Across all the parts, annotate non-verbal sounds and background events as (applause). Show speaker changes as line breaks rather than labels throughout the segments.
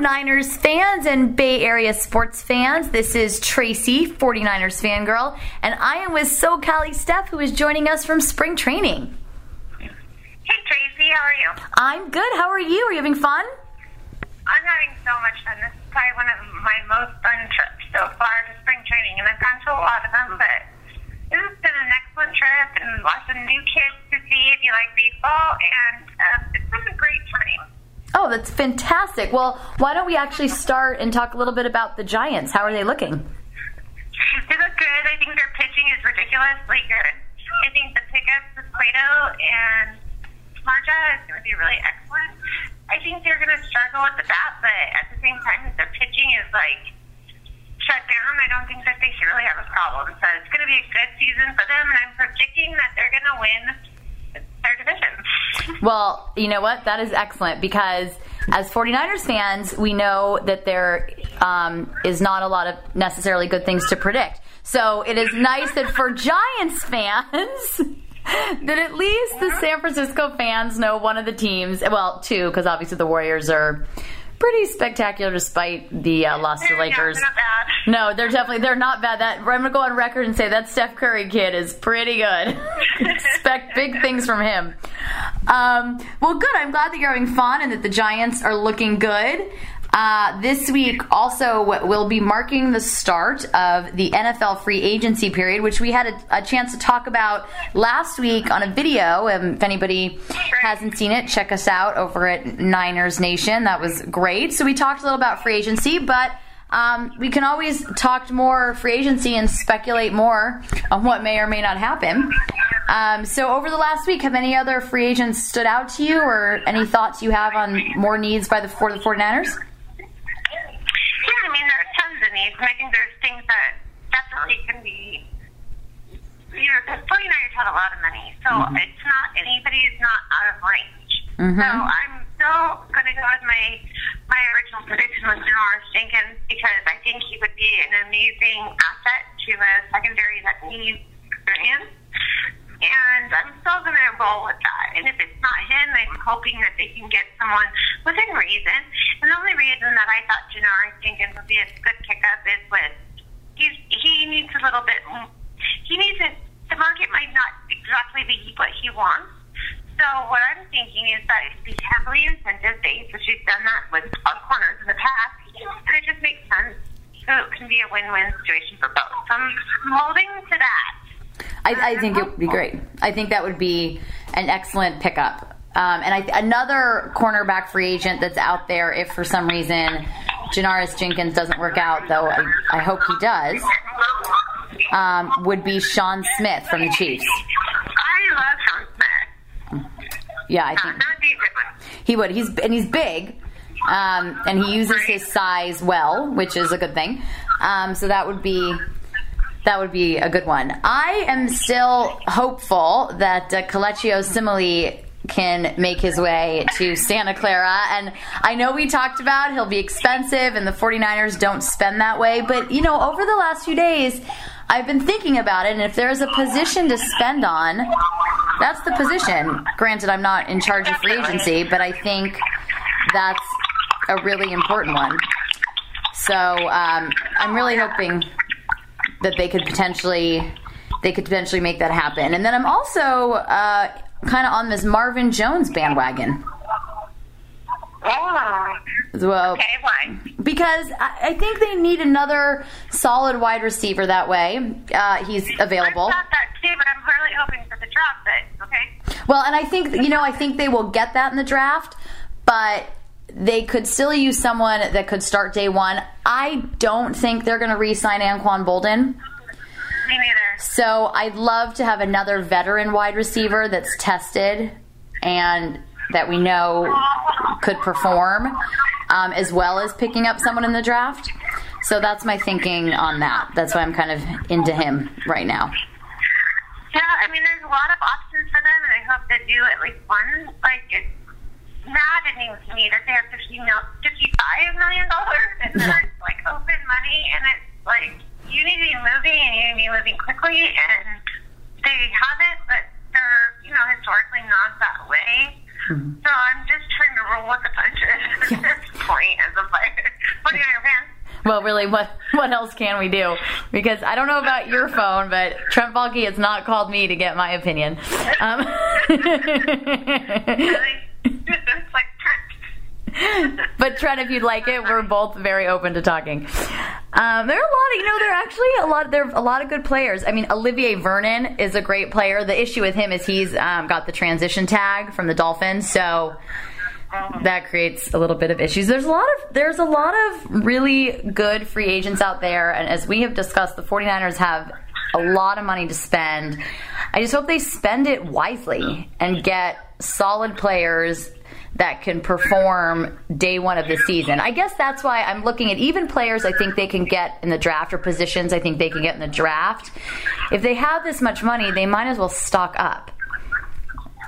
Niners fans and Bay Area sports fans. This is Tracy, 49ers fangirl, and I am with SoCali Steph, who is joining us from spring training.
Hey, Tracy, how are you?
I'm good. How are you? Are you having fun?
I'm having so much fun. This is probably one of my most fun trips so far to spring training, and I've gone to a lot of them, but this has been an excellent trip and lots of new kids to see if you like baseball, and uh, it's been a great time.
Oh, that's fantastic. Well, why don't we actually start and talk a little bit about the Giants? How are they looking?
They look good. I think their pitching is ridiculously good. I think the pickups with Cueto and Samardzija is going to be really excellent. I think they're going to struggle with the bat, but at the same time, if their pitching is like shut down, I don't think that they should really have a problem. So it's going to be a good season for them, and I'm predicting that they're going to win their division.
Well, you know what? That is excellent because as 49ers fans, we know that there um, is not a lot of necessarily good things to predict. So it is nice that for Giants fans, (laughs) that at least the San Francisco fans know one of the teams, well, two, because obviously the Warriors are pretty spectacular despite the uh, loss to Lakers.
they're not bad.
No, they're definitely they're not bad. That I'm gonna go on record and say that Steph Curry kid is pretty good. (laughs) Expect big things from him. Um, well, good. I'm glad that you're having fun and that the Giants are looking good. Uh, this week also will be marking the start of the NFL free agency period, which we had a, a chance to talk about last week on a video. Um, if anybody hasn't seen it, check us out over at Niners Nation. That was great. So we talked a little about free agency, but um, we can always talk more free agency and speculate more on what may or may not happen. Um, so, over the last week, have any other free agents stood out to you, or any thoughts you have on more needs by the for the 49ers?
Yeah, I mean, there's tons of needs, and I think there's things that definitely can be. You know, the 49ers have a lot of money, so it's not anybody is not out of range.
Mhm.
So I'm still going to go with my my original prediction with Janoris Jenkins because I think he would be an amazing asset to a secondary that needs experience. And I'm still going to roll with that. And if it's not him, I'm hoping that they can get someone within reason. And the only reason that I thought Janoris Jenkins would be a good pickup is with he's, he needs a little bit. He needs a, the market might not exactly be what he wants. So what I'm thinking is that it should be heavily incentive based, which we've done that with our corners in the past, and it just makes sense. So it can be a win-win situation for both. So I'm holding to that.
I, I think it would be great. I think that would be an excellent pickup. Um, and I, another cornerback free agent that's out there, if for some reason Janoris Jenkins doesn't work out, though I, I hope he does, um, would be Sean Smith from the Chiefs.
I love Sean Smith.
Yeah, I think
that would be one.
he would. He's and he's big, um, and he uses his size well, which is a good thing. Um, so that would be that would be a good one. I am still hopeful that uh, Kelechi Osemele can make his way to Santa Clara. And I know we talked about he'll be expensive and the 49ers don't spend that way. But, you know, over the last few days, I've been thinking about it. And if there's a position to spend on, that's the position. Granted, I'm not in charge of free agency, but I think that's a really important one. So um, I'm really hoping that they could potentially they could potentially make that happen. And then I'm also uh, kind of on this Marvin Jones bandwagon
Oh,
well.
okay, why?
Because I I think they need another solid wide receiver that way. Uh, he's available.
I thought that too, but I'm really hoping for the draft. But okay.
Well, and I think you know, I think they will get that in the draft, but they could still use someone that could start day one. I don't think they're going to re-sign Anquan Boldin.
Me neither.
So I'd love to have another veteran wide receiver that's tested and that we know could perform, um, as well as picking up someone in the draft. So that's my thinking on that. That's why I'm kind of into him right now.
Yeah, I mean, there's a lot of options for them, and I hope they do at least one. Like, it's maddening to me that they have 50 mil, $55 million, and then it's like open money, and it's like, you need to be moving, and you need to be moving quickly, and they haven't, but they're, you know, historically not that way. So I'm just trying to roll with the punches at this point as a player.
well, really, what what else can we do? Because I don't know about your phone, but Trent Baalke has not called me to get my opinion. Um,
it's like Trent. (laughs)
but Trent, if you'd like it, we're both very open to talking. Um, there are a lot of, you know, there are actually a lot. There are a lot of good players. I mean, Olivier Vernon is a great player. The issue with him is he's um, got the transition tag from the Dolphins, so that creates a little bit of issues. There's a lot of there's a lot of really good free agents out there, and as we have discussed, the 49ers have a lot of money to spend. I just hope they spend it wisely and get solid players that can perform day one of the season. I guess that's why I'm looking at even players I think they can get in the draft or positions I think they can get in the draft. If they have this much money, they might as well stock up.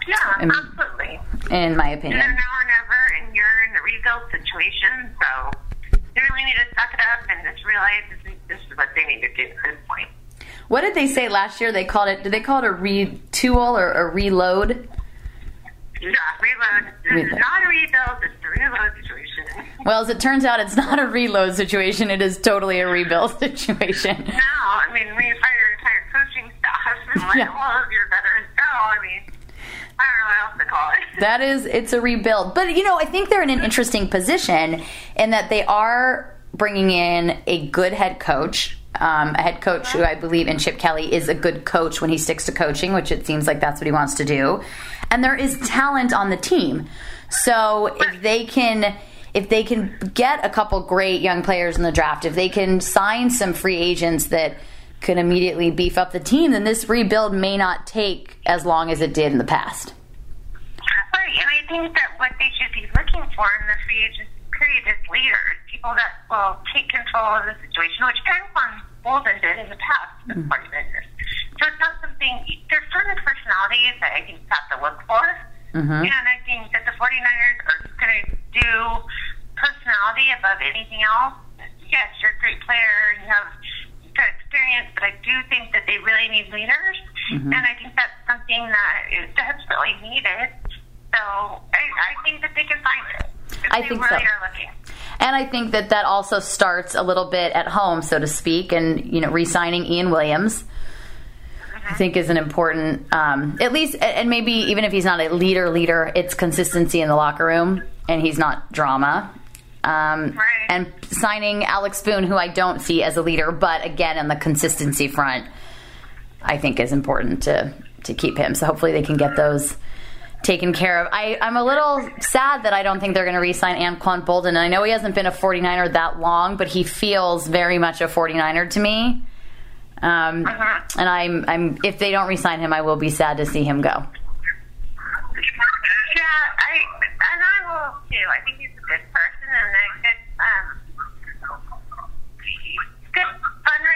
Yeah,
Um,
absolutely.
In my
They're
opinion.
now or never, and you're in a rebuild situation, so they really need to suck it up and just realize this is, this is what they need to do at this point.
What did they say last year? They called it. Did they call it a retool or a reload?
This is not a rebuild, it's a reload situation.
Well, as it turns out, it's not a reload situation. It is totally a rebuild (laughs) situation.
No, I mean, when you fire entire coaching staff (laughs) and let
Yeah.
all of your veterans go, I mean, I don't know what else to call it. (laughs)
That is, it's a rebuild. But, you know, I think they're in an interesting position in that they are bringing in a good head coach. Um, a head coach who I believe in Chip Kelly is a good coach when he sticks to coaching, which it seems like that's what he wants to do. And there is talent on the team. So if they can if they can get a couple great young players in the draft, if they can sign some free agents that could immediately beef up the team, then this rebuild may not take as long as it did in the past.
Right, and I think that what they should be looking for in the free agency period is leaders, people that will take control of the situation, which Anquan Boldin did in the past with
Mm-hmm.
49ers. So it's not something, there's certain personalities that I think you have to look for.
Mhm.
And I think that the 49ers are going to do personality above anything else. Yes, you're a great player, you have good experience, but I do think that they really need leaders.
Mm-hmm.
And I think that's something that is desperately needed. So I, I think that they can find it. If
I
they
think
really
so. And I think that that also starts a little bit at home, so to speak, and you know, re-signing Ian Williams. I think is an important, um, at least, and maybe even if he's not a leader, leader, it's consistency in the locker room, and he's not drama. Um,
Right.
And signing Alex Boone, who I don't see as a leader, but again, on the consistency front, I think is important to to keep him. So hopefully they can get those taken care of. I, I'm a little sad that I don't think they're going to re-sign Anquan Boldin. And I know he hasn't been a 49er that long, but he feels very much a 49er to me. Um,
Uh-huh.
And I'm, I'm, if they don't re-sign him, I will be sad to see him go.
Yeah, I and I will too. I think he's a good person and a good um good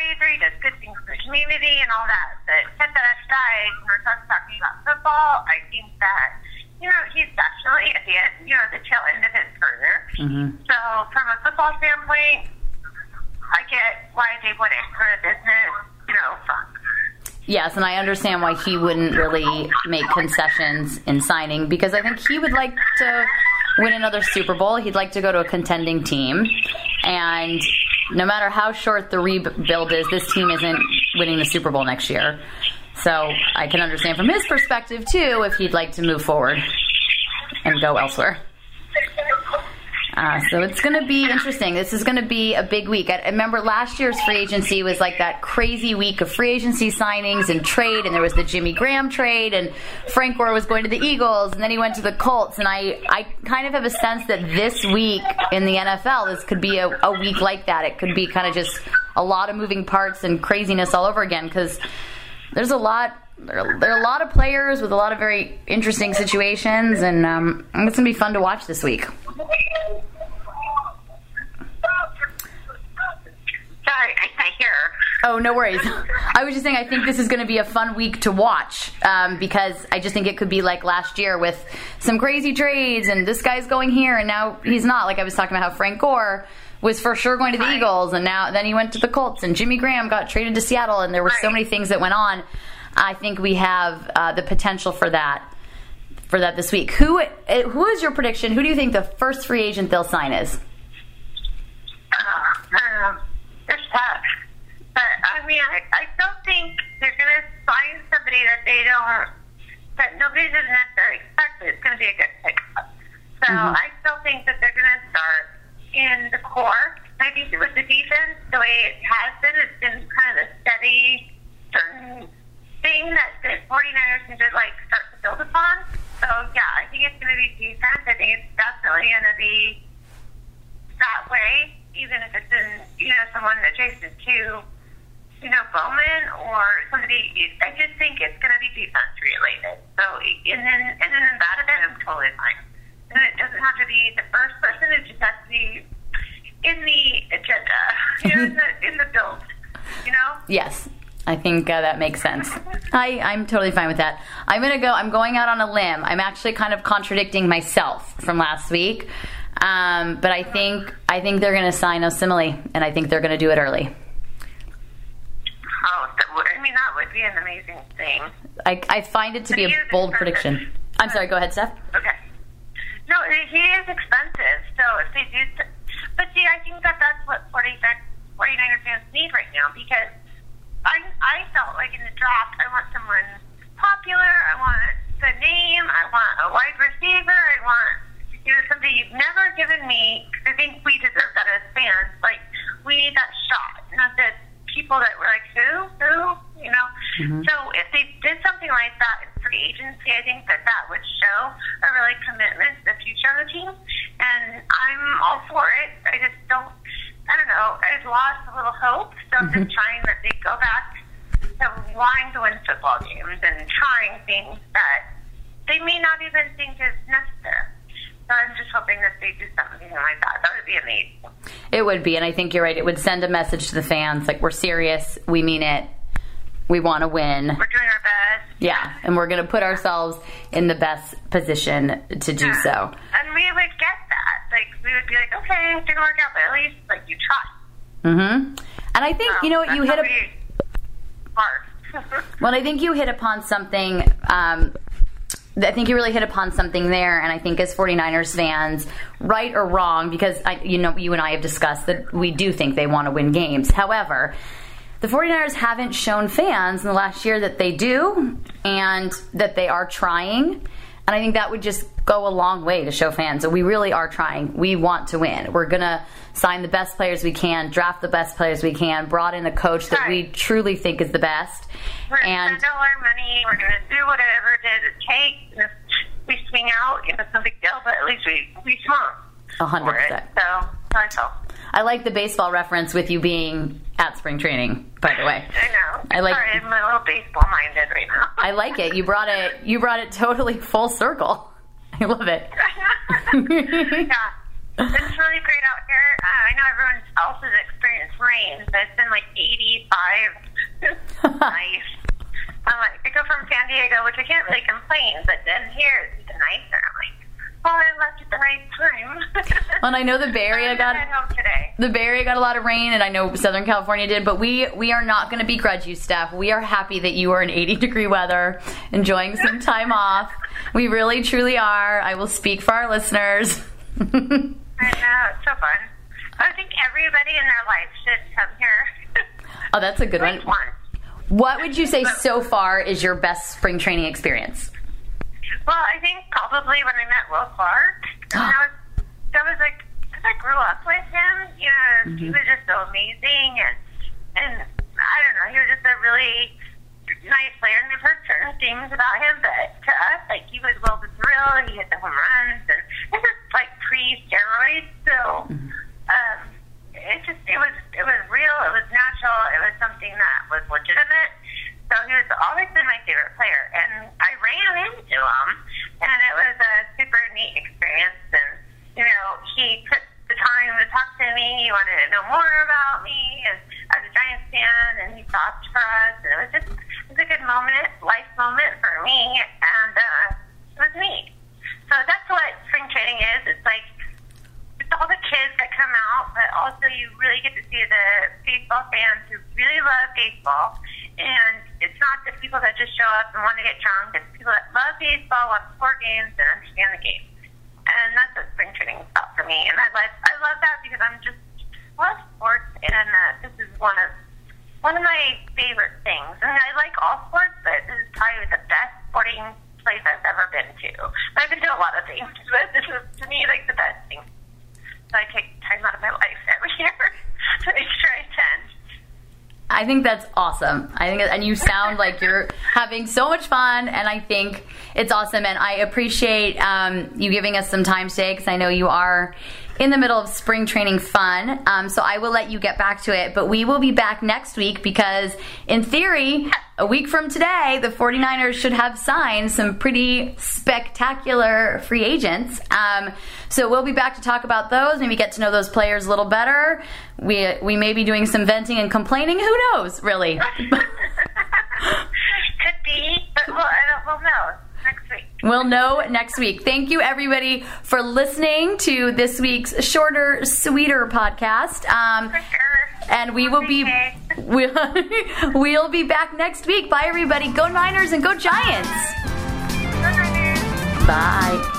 fundraiser. He does good things for the community and all that. But set that aside, when we're talking about football, I think that you know he's definitely at the end, you know, the tail end of his career. Mm-hmm. So from a football standpoint, I get why they wouldn't for a business, you know, fund.
Yes, and I understand why he wouldn't really make concessions in signing because I think he would like to win another Super Bowl. He'd like to go to a contending team. And no matter how short the rebuild is, this team isn't winning the Super Bowl next year. So I can understand from his perspective, too, if he'd like to move forward and go elsewhere. Uh, so it's going to be interesting. This is going to be a big week. I, remember last year's free agency was like that crazy week of free agency signings and trade, and there was the Jimmy Graham trade, and Frank Gore was going to the Eagles, and then he went to the Colts. And I, I kind of have a sense that this week in the NFL, this could be a, a week like that. It could be kind of just a lot of moving parts and craziness all over again because there's a lot. There are, there are a lot of players with a lot of very interesting situations, and um, it's going to be fun to watch this week.
Sorry, I, I hear.
Oh, no worries. I was just saying, I think this is going to be a fun week to watch um, because I just think it could be like last year with some crazy trades and this guy's going here and now he's not. Like I was talking about how Frank Gore was for sure going to the
Right.
Eagles and now then he went to the Colts and Jimmy Graham got traded to Seattle and there were so many things that went on. I think we have uh, the potential for that for that this week. Who uh, who is your prediction? Who do you think the first free agent they'll sign is?
Uh, um, it's tough. But, I mean, I, I still think they're going to find somebody that they don't, that nobody doesn't necessarily expect it's going to be a good pickup. So
Mhm.
I still think that they're going to start in the core. I think with the defense, the way it has been, it's been kind of a steady, certain thing that the 49ers need to like start to build upon. So yeah, I think it's going to be defense. I think it's definitely going to be that way, even if it's in, you know, someone adjacent to, you know, Bowman or somebody. I just think it's going to be defense related. So, and then, and then in that event, I'm totally fine. And it doesn't have to be the first person, it just has to be in the agenda, (laughs) you know, in the, in the build, you know?
Yes, I think uh, that makes sense. (laughs) I, I'm totally fine with that. I'm gonna go. I'm going out on a limb. I'm actually kind of contradicting myself from last week, um, but I think I think they're gonna sign Osemele, and I think they're gonna do it early.
Oh, that would, I mean, that would be an amazing thing.
I, I find it to be a bold prediction. I'm sorry. Go ahead, Steph.
Okay. No, he is expensive. So if they do, but see, I think that that's what 49 49er fans need right now because I I felt like in the draft I want someone popular. I want the name. I want a wide receiver. I want you know somebody you've never given me. 'cause I think we deserve that as fans. Like we need that shot, not that people that were like who who you know. Mm-hmm. So if they did something like that in free agency, I think that that would show a really commitment to the future of the team, and I'm all for it. I just don't. I don't know. I've lost a little hope, so I'm just mm-hmm. trying that they go back to wanting to win football games and trying things that they may not even think is necessary. So I'm just hoping that they do something like that. That would be amazing.
It would be, and I think you're right. It would send a message to the fans like we're serious. We mean it. We want to win.
We're doing our best.
Yeah, and we're going to put ourselves in the best position to do so.
And we would. Like we would be like, okay, it didn't work out, but at least like you tried.
hmm And I think you know what you hit. A,
hard. (laughs)
well, I think you hit upon something. Um, I think you really hit upon something there, and I think as 49ers fans, right or wrong, because I, you know you and I have discussed that we do think they want to win games. However, the 49ers haven't shown fans in the last year that they do and that they are trying. And I think that would just go a long way to show fans that we really are trying. We want to win. We're going to sign the best players we can, draft the best players we can, brought in a coach that we truly think is the best.
We're gonna
And
spend all our money. We're gonna do whatever it takes. If we swing out, you know, it's no big deal. But at least we we swung.
A hundred
for it.
percent.
So that's all.
I like the baseball reference with you being at spring training, by the way.
I know.
I like-
Sorry, I'm a little baseball minded right now.
I like it. You brought it you brought it totally full circle. I love it. (laughs)
yeah. It's really great out here. Uh, I know everyone else has experienced rain, but it's been like 85. (laughs) nice. I'm like, I go from San Diego, which I can't really complain, but then here it's even nicer. I'm like, well, I left at the right time. (laughs)
And I know the Bay Area got the Bay Area got a lot of rain, and I know Southern California did. But we we are not going to begrudge you, Steph. We are happy that you are in 80 degree weather, enjoying some time off. We really truly are. I will speak for our listeners. (laughs)
I know, it's so fun. I think everybody in their life should come here.
oh, that's a good (laughs) one. What would you say so far is your best spring training experience?
Well, I think probably when I met Will Clark, (gasps) that was that was like because I grew up with him. You know, he mm-hmm. was just so amazing, and and I don't know, he was just a really nice player. And I've heard certain things about him, but to us, like he was Will the Thrill. He hit the home runs, and this is like pre steroids, so. Um, it just it was it was real. It was natural. It was something that was legitimate. So he was always been my favorite player, and I ran into him, and it was a super neat experience. And you know, he took the time to talk to me. He wanted to know more about me, and as a Giants fan, and he stopped for us. And it was just it was a good moment, life moment for me, and uh, it was neat. So that's what spring training is. It's like it's all the kids that come out, but also you really get to see the baseball fans who really love baseball. And it's not the people that just show up and want to get drunk. It's people that love baseball, to support games, and understand the game. And that's what spring training is about for me. And I like I love that because I'm just love sports, and uh, this is one of one of my favorite things. And I like all sports, but this is probably the best sporting place I've ever been to. I've been to a lot of things, (laughs) but this is to me like the best thing. So I take time out of my life every (laughs) I
think that's awesome. I think, and you sound like you're having so much fun, and I think it's awesome. And I appreciate um, you giving us some time today because I know you are in the middle of spring training fun. Um, so I will let you get back to it, but we will be back next week because, in theory, a week from today, the 49ers should have signed some pretty spectacular free agents. Um, so we'll be back to talk about those, maybe get to know those players a little better. We, we may be doing some venting and complaining. Who knows, really? (laughs)
Could be, but we'll, I don't, we'll know next week.
We'll know next week. Thank you, everybody, for listening to this week's shorter, sweeter podcast. Um,
For sure.
and we will be (laughs) we'll, we'll be back next week. Bye, everybody. Go Niners and go Giants. Bye.